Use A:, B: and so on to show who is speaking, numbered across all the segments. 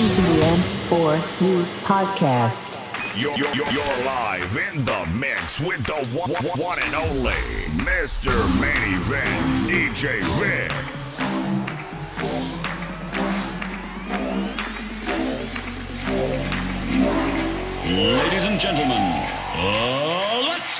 A: Listen to the M4U podcast.
B: You're, you're, you're live in the mix with the one, one and only Mr. Main Event, DJ Vince.
C: Ladies and gentlemen, uh, let's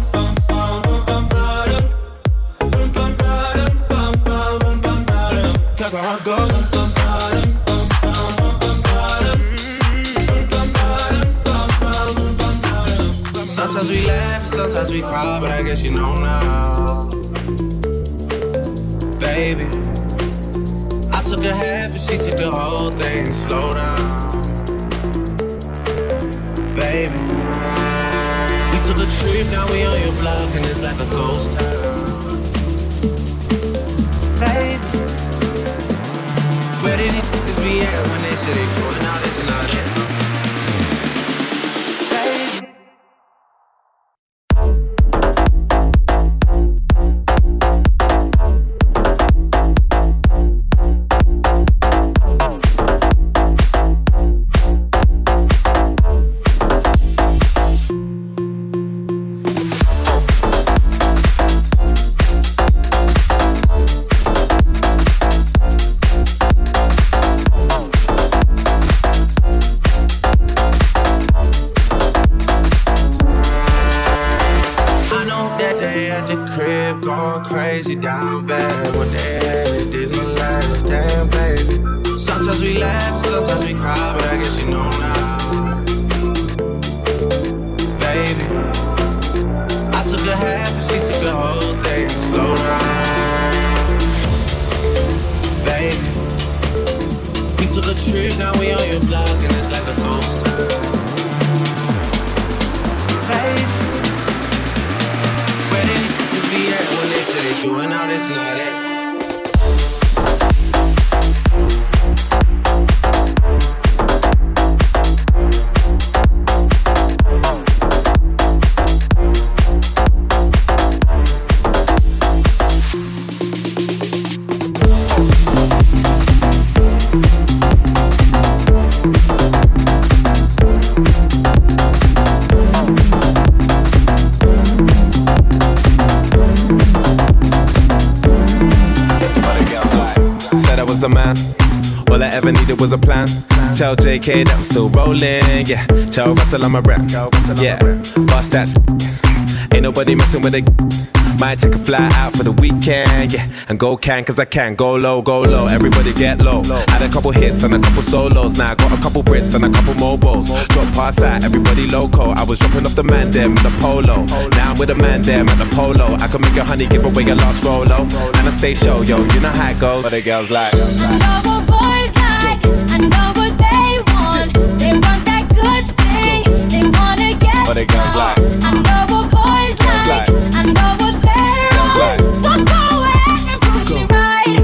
D: bum, bum, bum, bum.
E: Sometimes we laugh, sometimes we cry, but I guess you know now. Baby, I took a half and she took the whole thing. Slow down. Baby, we took a trip, now we on your block and it's like a ghost town. Be at when they say doing all this
F: was a plan. Tell JK that I'm still rolling. Yeah. Tell Russell I'm a rap. Yeah. Bust that. Ain't nobody messing with it. Might take a flight out for the weekend, yeah. And go can, cause I can. Go low, go low. Everybody get low. Had a couple hits and a couple solos. Now I got a couple Brits and a couple mobiles. Drop past out, everybody loco. I was dropping off the man them with the polo. Now I'm with the man them at the polo. I can make a honey give away a lost rolo. And I stay show, yo. You know how it goes. But the girls like.
G: I know That's what they want. They want that good thing. They wanna get
F: it. I know what boys like.
G: I know what girls like. I know what
F: they
G: want. So go ahead and prove me right.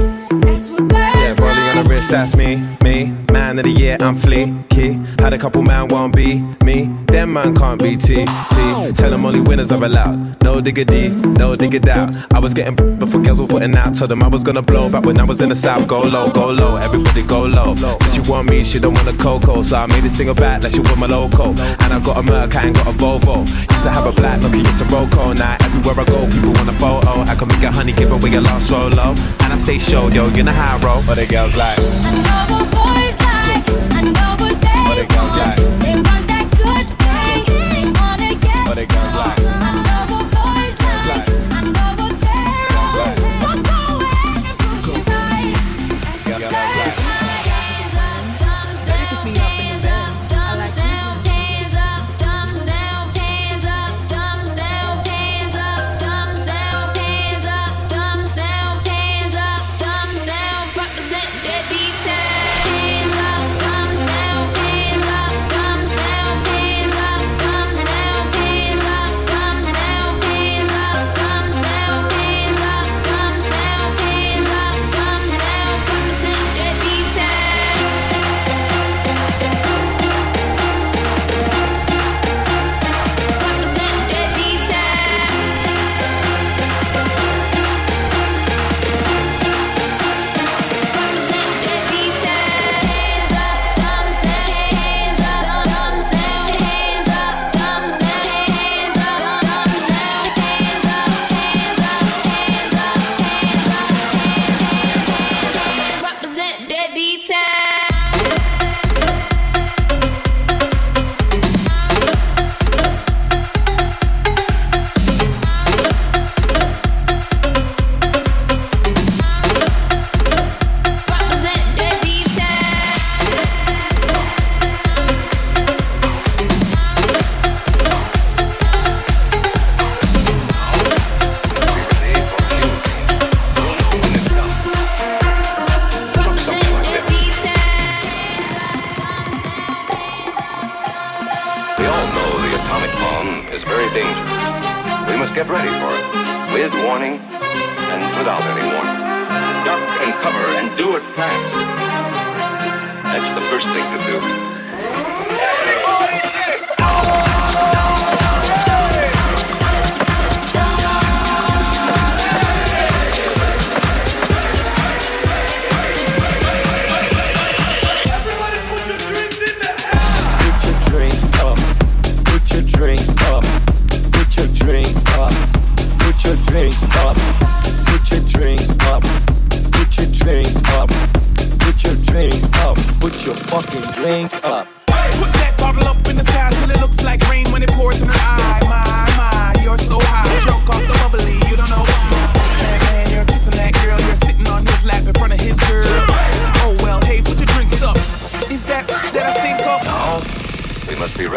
F: Yeah, rolling on the wrist, that's me, me. Man of the year, I'm fleeky. Had a couple man won't be me. Them man can't be T, T. Tell them only winners are allowed. No diggity, no digger doubt. I was getting b before girls were putting out. Told them I was gonna blow back when I was in the south. Go low, go low, everybody go low. She want me, she don't want a cocoa. So I made a single back like she want my loco. And I got a Merc, I ain't got a Volvo. Used to have a black Nokia, it's a Roco. Now everywhere I go, people want a photo. I can make a honey, give away a lost Rolo. And I stay show, yo, you know how I roll. But the girls like.
G: I know what boys like, I know what they
F: What they girls
G: want.
F: like?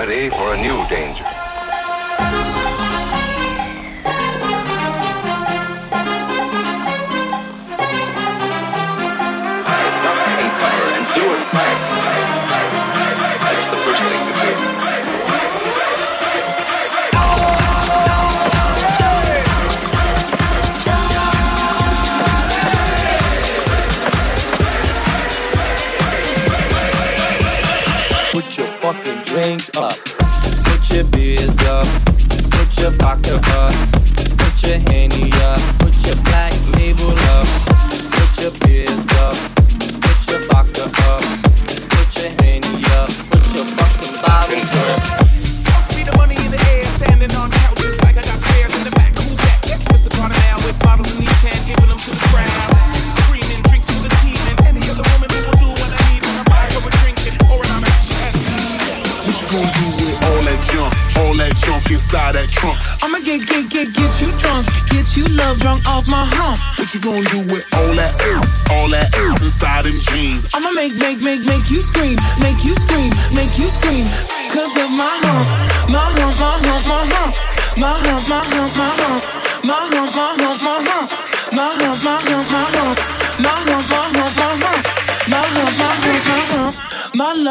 H: Ready for a new danger.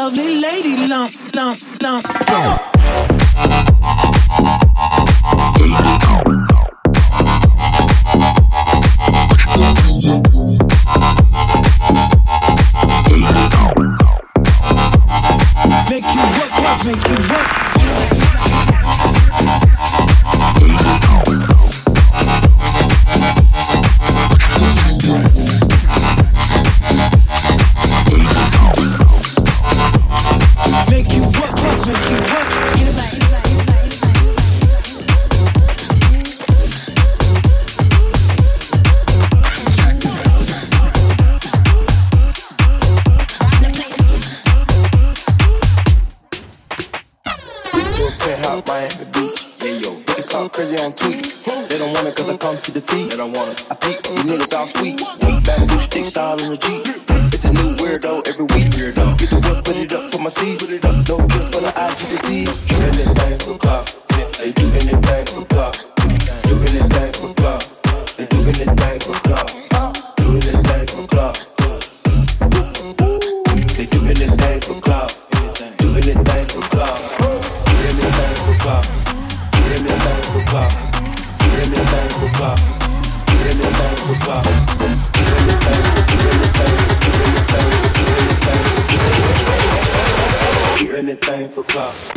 I: lovely lady lumps, lumps, lumps.
J: 거야.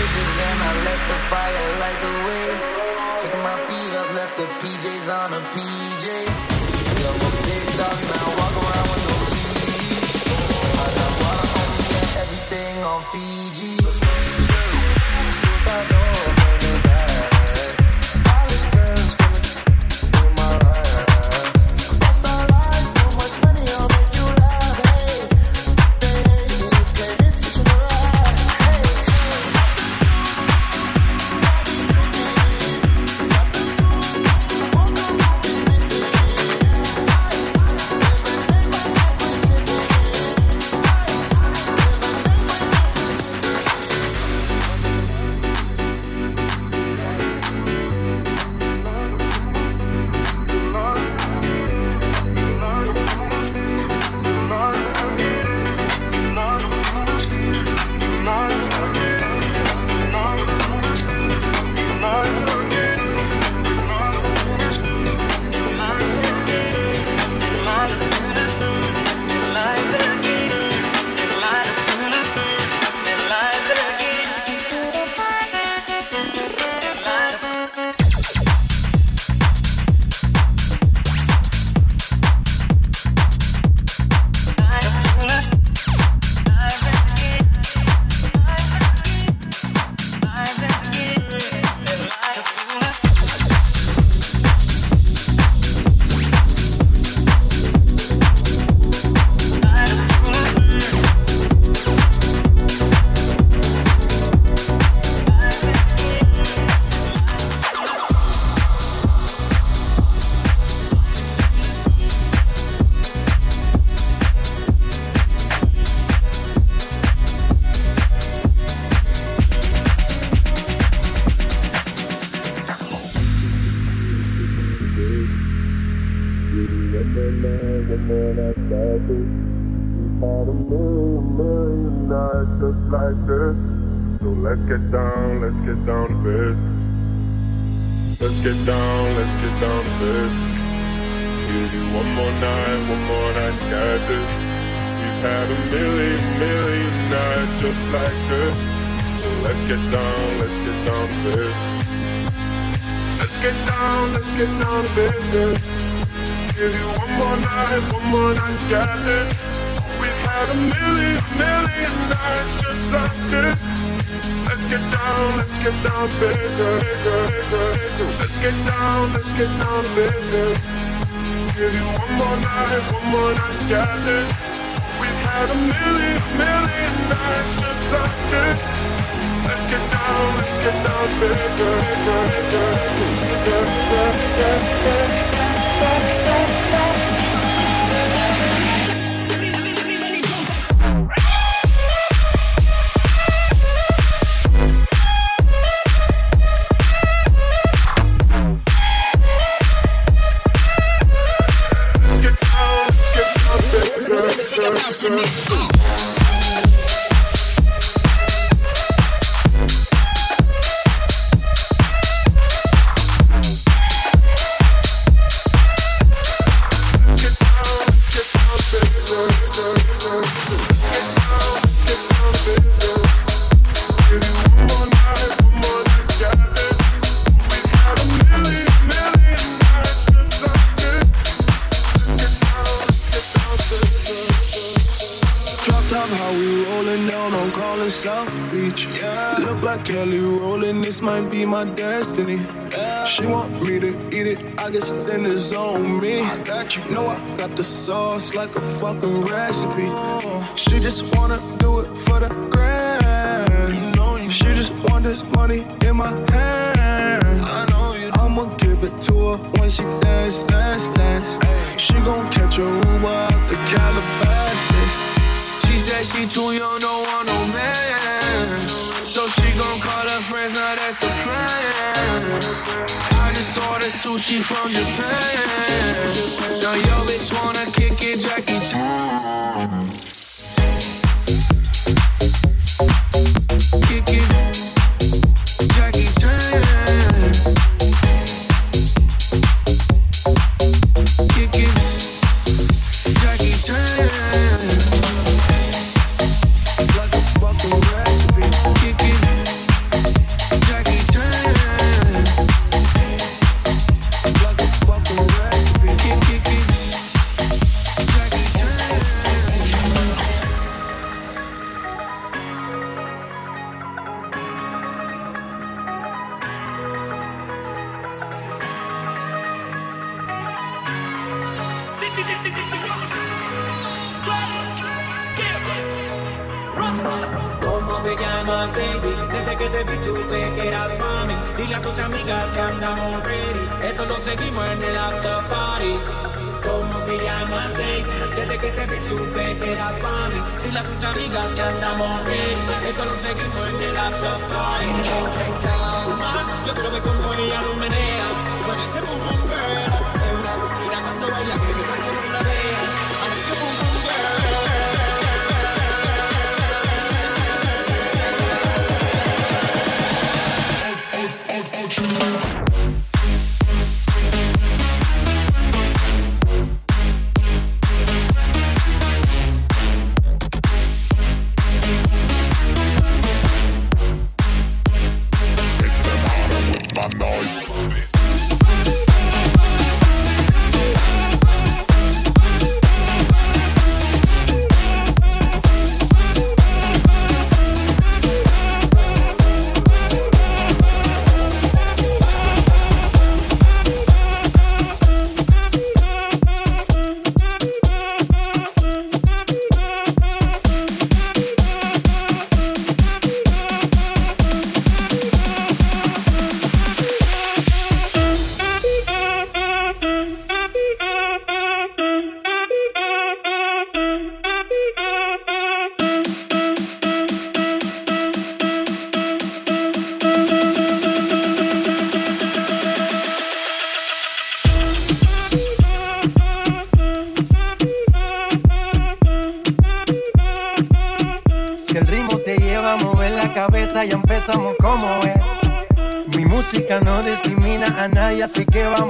J: pages and I let the fire light the way. Kicking my feet up, left the PJs on a PJ. Yo, I'm a big dog and I walk around with no leash. I got water on me and everything on Fiji.
K: Had a million, million nights just like this. Let's get down, let's get down to business. Let's
L: I then it's on me. I got you, know I got the sauce like a fucking recipe. She just wanna do it for the grand. You know you. She just want this money in my hand. I know you. I'ma give it to her when she dance, dance, dance. She gon' catch a Uber out the Calabasas. She said she too young, don't want no sushi from Japan. Now yo bitch wanna kick it, Jackie
M: baila, que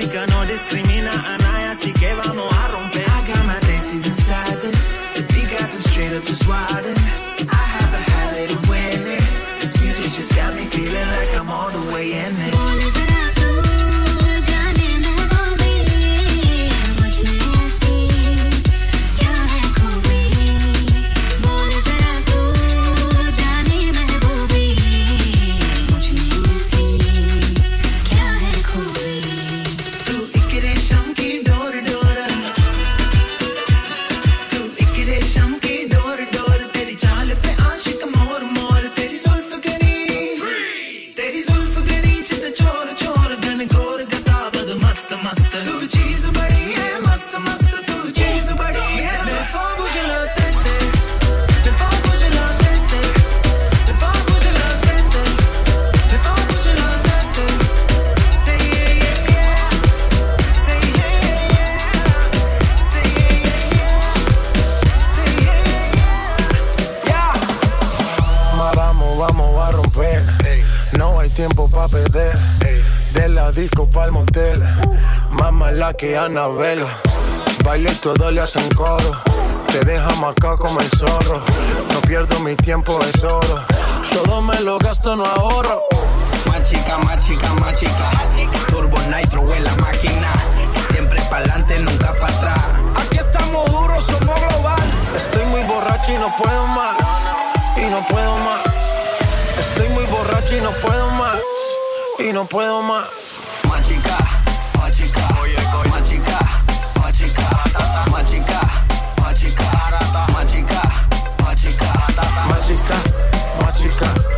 N: Música no discrimina a nadie, así que vamos a romper. I got my daisies inside this. The beat got them straight up just riding.
J: Que Anabel. Baile y todo le hacen coro. Te deja marcado como el zorro. No pierdo mi tiempo, es oro. Todo me lo gasto, no ahorro.
N: Más chica, más chica, más chica. Turbo Nitro en la máquina. Siempre pa'lante, nunca para atrás.
J: Aquí estamos duros, somos global. Estoy muy borracho y no puedo más. Y no puedo más. Estoy muy borracho y no puedo más. Y no puedo más.
N: Más chica,
J: magica, magica, magica, magica, magica, magica.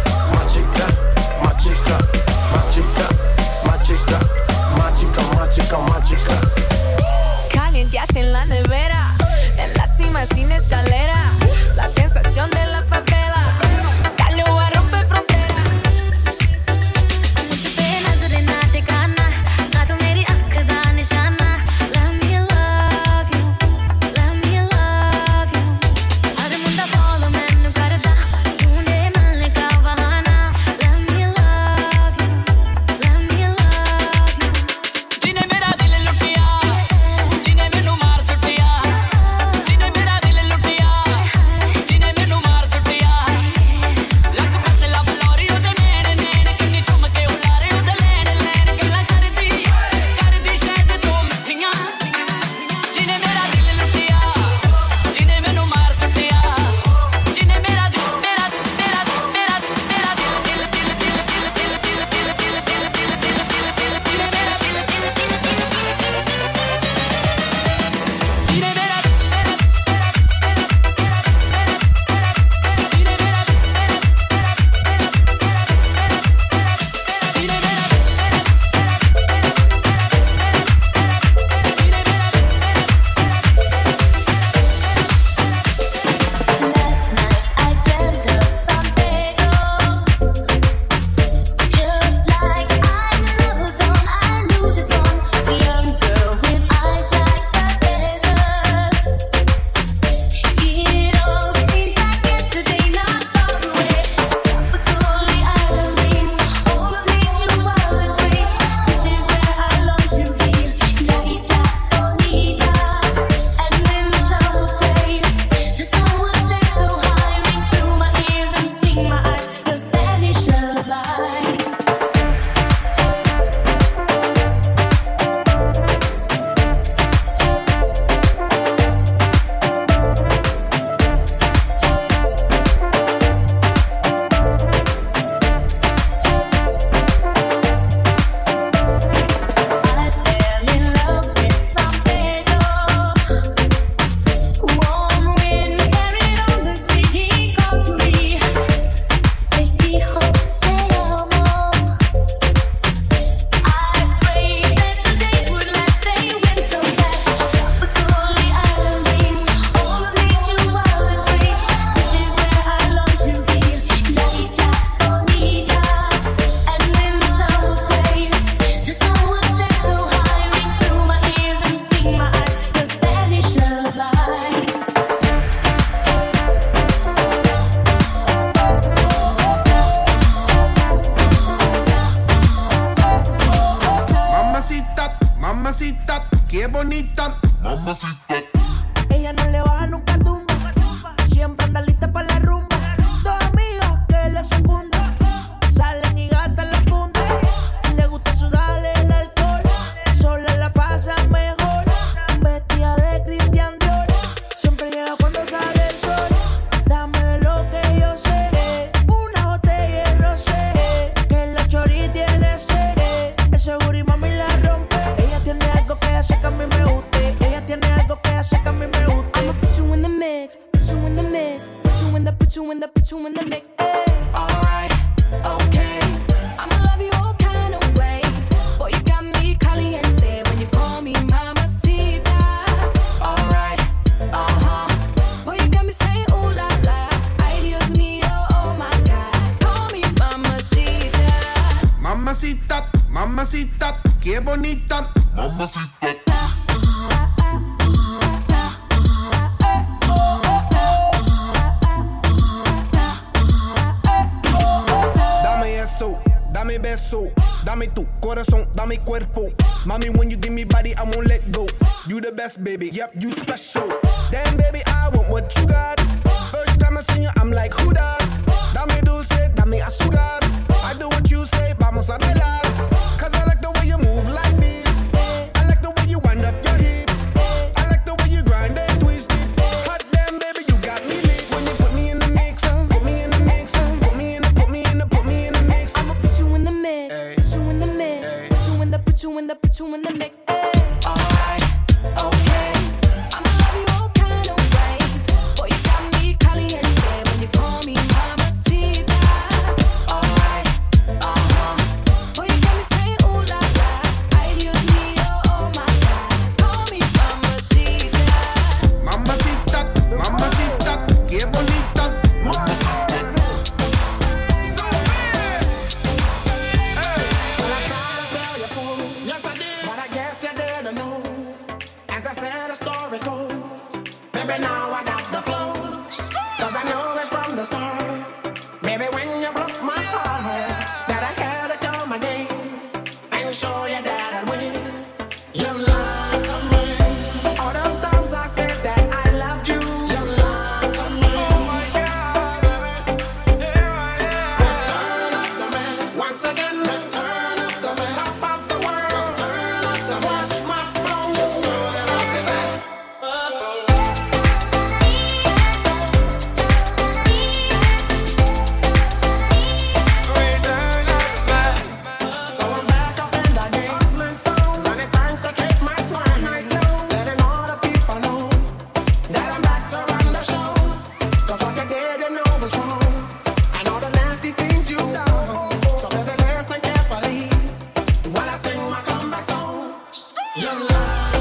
J: You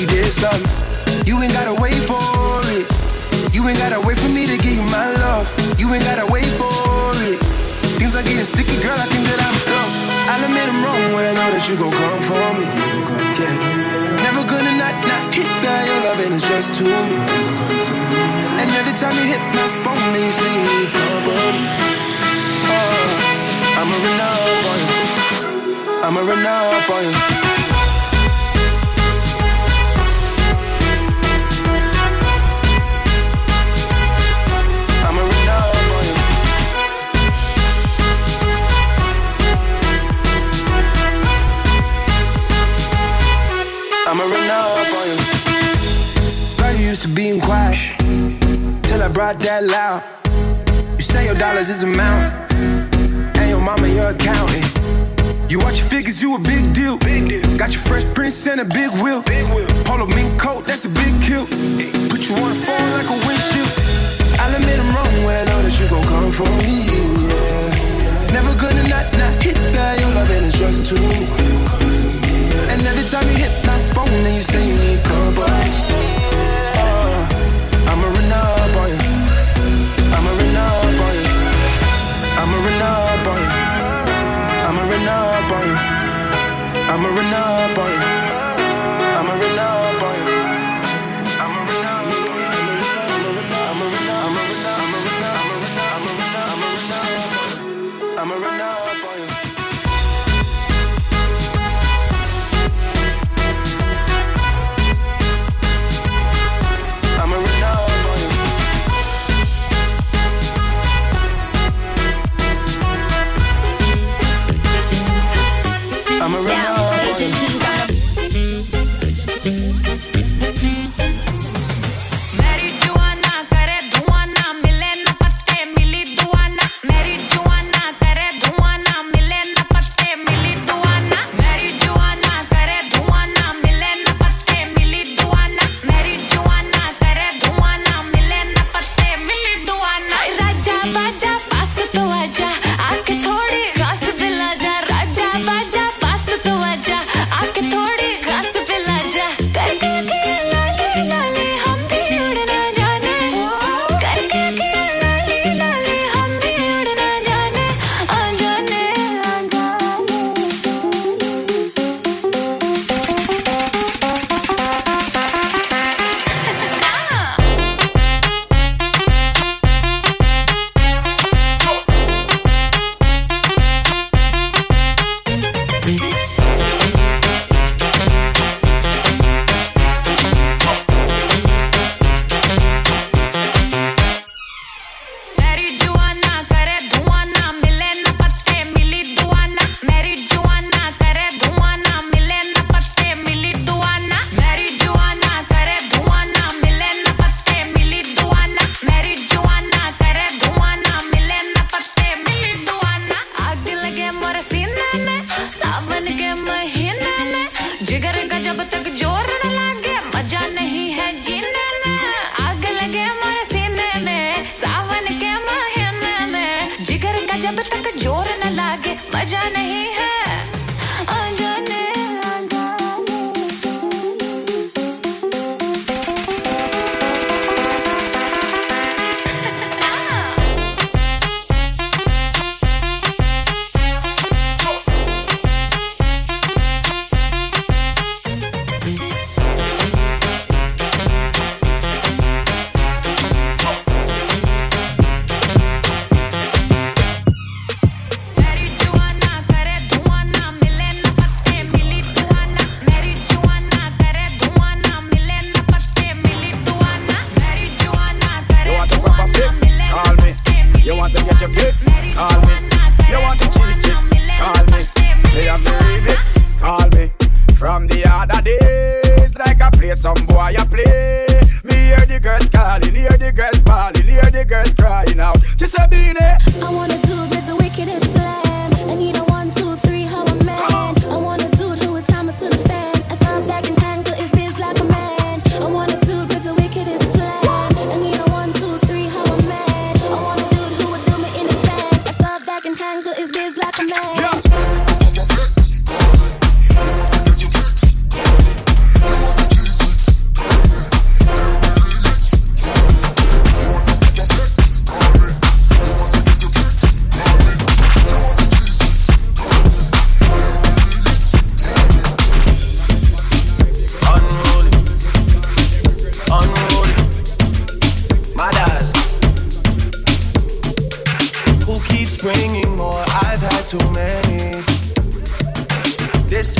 J: you
O: did
L: something. You ain't gotta wait for it. You ain't gotta wait for me to give you my love. You ain't gotta wait for it. Things are getting sticky, girl. I think that I'm stuck. I'll admit I'm wrong when I know that you gon' come for me. Yeah. Never gonna not not hit that your loving is just too me. And every time you hit my phone, and you see me company. Oh, uh, I'm running up on you. I'm running up on you. that loud. You say your dollars is a mountain, and your mama your accountant. You watch your figures, you a big deal. Got your fresh prints and a big wheel. Polo mink coat, that's a big kill. Put you on the phone like a windshield. I'll admit I'm wrong when I know that you gon' come for me. Yeah. Never gonna not not hit that. Your loving is just too. And every time you hit my phone, then you say you need cover. I'ma run up on you. I'ma run up on you. I'ma run up on you. I'ma run up on you.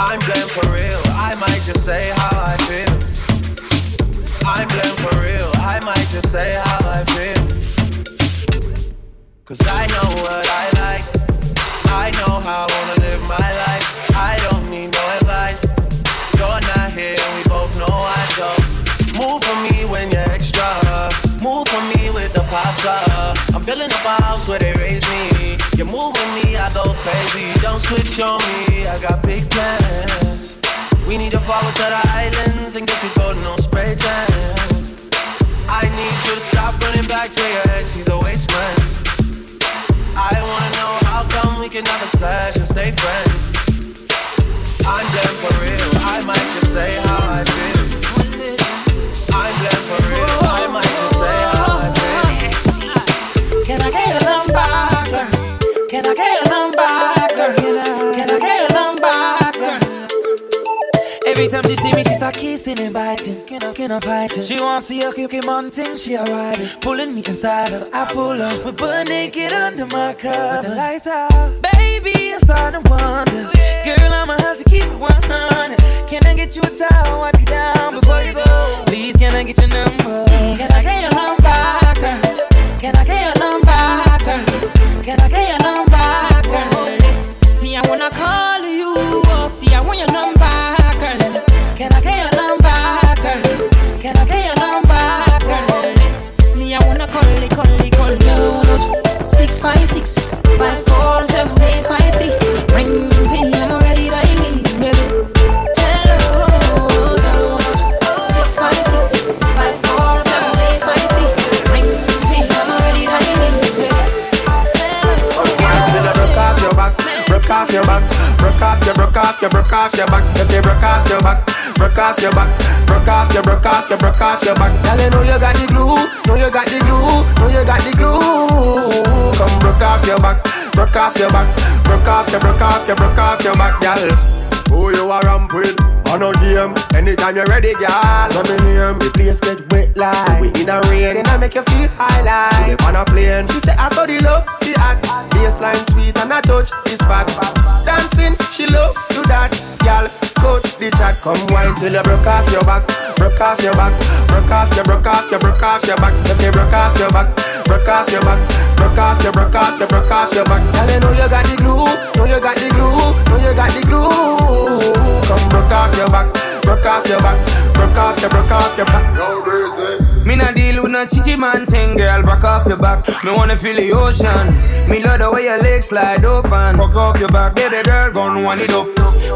E: I'm blamed for real. I might just say how I feel. I'm blamed for real. I might just say how I feel. Cause I know what I like. I know how I wanna live my life. I don't need no advice. You're not here and we both know I so Move for me when you're extra. Move for me with the pasta. I'm building a house where they raise me. You move with me, Go crazy. Don't switch on me, I got big plans. We need to forward to the islands and get you golden on spray tan. I need you to stop running back to your ex, he's a waste man. I wanna know how come we can never slash and stay friends. I'm blamed for
G: kissing and biting. Can I, can I fighting? She wants to see a cookie mountain, she a riding. Pulling me inside, so I pull up. We butt naked under my cover. The lights out. Baby, I'm starting to wonder. Girl, I'ma have to keep it 100. Can I get you a towel, wipe you down before you go? Please, can I get your number? Can I get your number, girl? Can I get your number, girl? Can I get
D: off your, broke off your, back. If you broke off your back, broke off your back, broke off your, broke off your, broke off your back. Girl, you know you got the glue, know you got the glue, know you got the glue. Come broke off your back, broke off your back, broke off your, broke off your, broke off your back, girl. Who you are ramp with? On a game, anytime you're ready, girl. So me name, the place get wet like. So we in a rain, then I make you feel high like. Live on a plane, she say I saw the love, the act. Baseline sweet and I touch this fat. Dancing, she love do that, girl. Cut the chat, come wine till you broke off your back, broke off your back, broke off your, broke off your, broke off your back. If you broke off your back, broke off your back, broke off your, broke off your, broke off your back. Girl, you know you got the glue, know you got the glue, know you got the glue. Come broke off your back, broke off your back, broke off your, broke off your back. Eh?
P: Me not deal with no chichi man thing, girl. Back off your back. Me wanna feel the ocean. Me love the way your legs slide open. Back off your back, baby girl, gon' wind it up.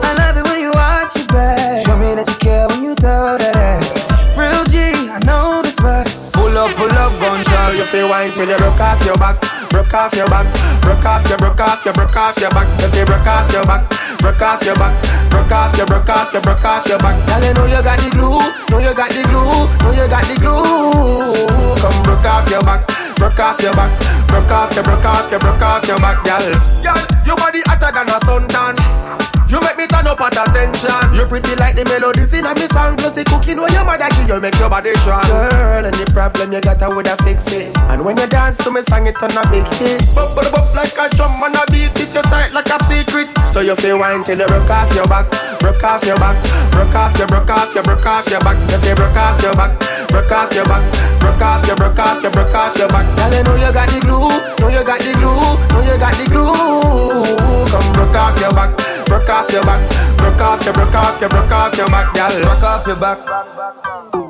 G: I love the way you watch your back. Show me that you care when you throw that ass. Real G, I know the spot.
P: Pull up, pull up, gunshot.
D: You feel wine till you broke off your back, broke off your back, broke off your, broke off your, broke off your back. If you broke off your back, broke off your back, broke off your, broke off your, broke off your back. Girl, you know you got the glue, know you got the glue, know you got the glue. Come broke off your back, broke off your back, broke off your, broke off your, broke off your back, girl. Girl, your body hotter than a suntan. You make me turn up at attention. You pretty like the melodies in a me song. Plus the cooking when your mother give you make your body strong. Girl, the problem you got I would have fix it. And when you dance to me song, it turn a big hit. Bop, bop, bop like a drum and a beat it. You tight like a secret. So you feel wine till you broke off your back, broke off your back, broke off your, broke off your, broke off your back. You broke off your back, broke off your back, broke off your, broke off your, broke off your back. Girl, you know you got the glue, know you got the glue, know you got the glue. Come broke off your back, broke off your back, broke off your, broke off your, broke off your back, girl.
P: Broke off your back.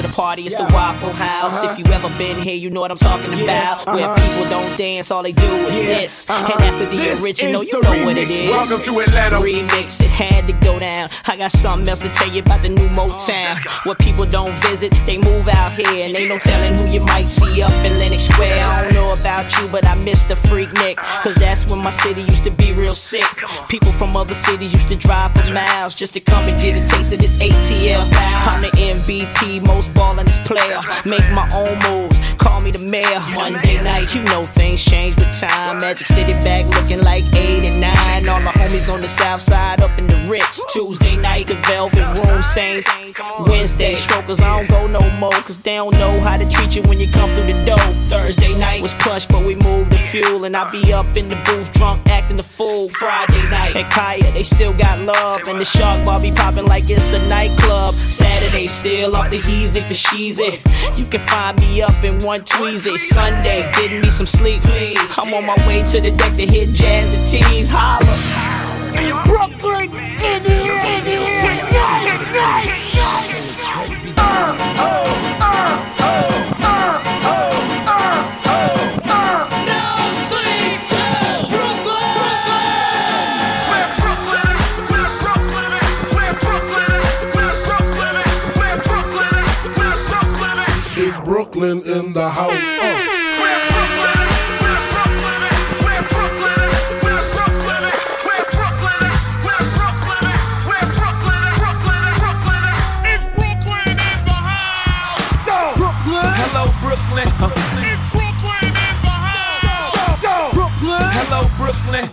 Q: After the party, it's the Waffle House. If uh-huh. you ever been here, you know what I'm talking about. Uh-huh. Where people don't dance, all they do is this. Uh-huh. And after the
R: This
Q: original, you
R: the
Q: know what it is.
R: Welcome to Atlanta.
Q: Remix, it had to go down. I got something else to tell you about the new Motown. Uh, Where people don't visit, they move out here. And ain't no telling who you might see up in Lenox Square. I don't know about about you, but I miss the Freaknik. Cause that's when my city used to be real sick. People from other cities used to drive for miles just to come and get a taste of this ATL style. I'm the MVP, most ballin' this player. Make my own moves, call me the mayor. Monday night, you know things change with time. Magic City back looking like 8 and 9. All my homies on the south side up in the Ritz. Tuesday night, the Velvet Room Saints. Wednesday, strokers, I don't go no more. Cause they don't know how to treat you when you come through the door. Thursday night was plush, but we moved the fuel. And I be up in the booth, drunk, acting the fool. Friday night at Kaya, they still got love. And the shark bar be popping like it's a nightclub. Saturday, still off the heezy for sheezy. You can find me up in one tweezy. Sunday, getting me some sleep. I'm on my way to the deck to hit jazz and tease. Holla.
S: Brooklyn in here, in here, tonight, tonight, tonight.
R: Is Brooklyn in the house?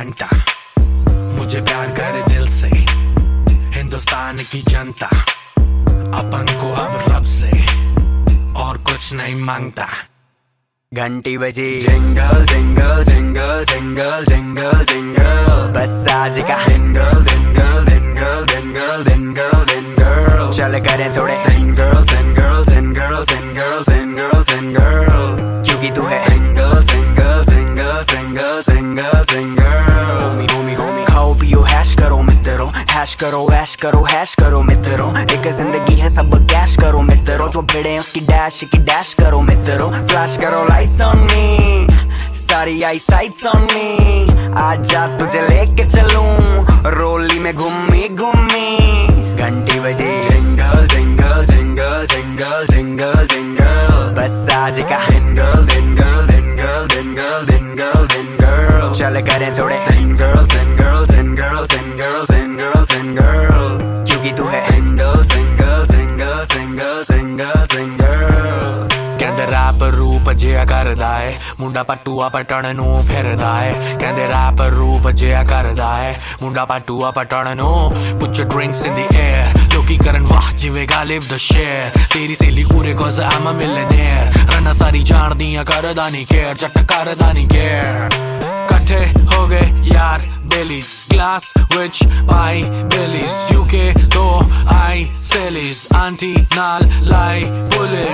T: Fanta मुझे प्यार करे दिल से हिंदुस्तान की जनता अपन को अब रब से और कुछ नहीं माँगता
U: घंटी बजी jingle jingle jingle jingle jingle jingle बस आज का jingle jingle jingle jingle jingle jingle चल करें थोड़े single single single single single single hash करो ऐश करो हैश करो मित्रों। एक ज़िंदगी है सब कैश करो मित्रों। जो भिड़े उसकी डैश की डैश करो मित्रों। फ्लैश करो लाइट्स ऑन मी सारी आई साइट्स ऑन मी आज जा तुझे लेके चलूँ रोली में घूमी घूमी। घंटी बजे। Jingle jingle jingle jingle jingle jingle बस आज का। Jingle jingle jingle jingle jingle jingle चल करें थोड़े। सिंगल
T: ਜਿਆ ਕਰਦਾ ਏ ਮੁੰਡਾ ਪਟੂਆ ਪਟਣ ਨੂੰ ਫਿਰਦਾ ਏ ਕਹਿੰਦੇ ਰੈਪ ਰੂਪ ਜਿਆ ਕਰਦਾ ਏ ਮੁੰਡਾ ਪਟੂਆ ਪਟਣ ਨੂੰ ਪੁੱਟ your drinks in the air ਲੋਕੀ ਕਰਨ ਵਾਹ ਜਿਵੇਂ ਗਾਲਿਬ ਦਾ ਸ਼ੇਰ ਤੇਰੀ ਸਹੇਲੀ ਕੂਰੇ ਕੋਜ਼ ਆਮ ਅ ਮਿਲਨੇਅਰ ਰਣਾ ਸਾਰੀ ਜਾਣਦੀਆਂ ਕਰਦਾ ਨਹੀਂ ਕੇਅਰ ਜੱਟ ਕਰਦਾ ਨਹੀਂ ਕੇਅਰ ਇਕੱਠੇ ਹੋ ਗਏ ਯਾਰ ਬੇਲੀਜ਼ ਗਲਾਸ ਵਿੱਚ ਪਾਈ ਬੇਲੀਜ਼ ਯੂਕੇ ਤੋਂ ਆਈ ਸੇਲੀਜ਼ ਆਂਟੀ ਨਾਲ ਲਾਈ ਬੁਲੇ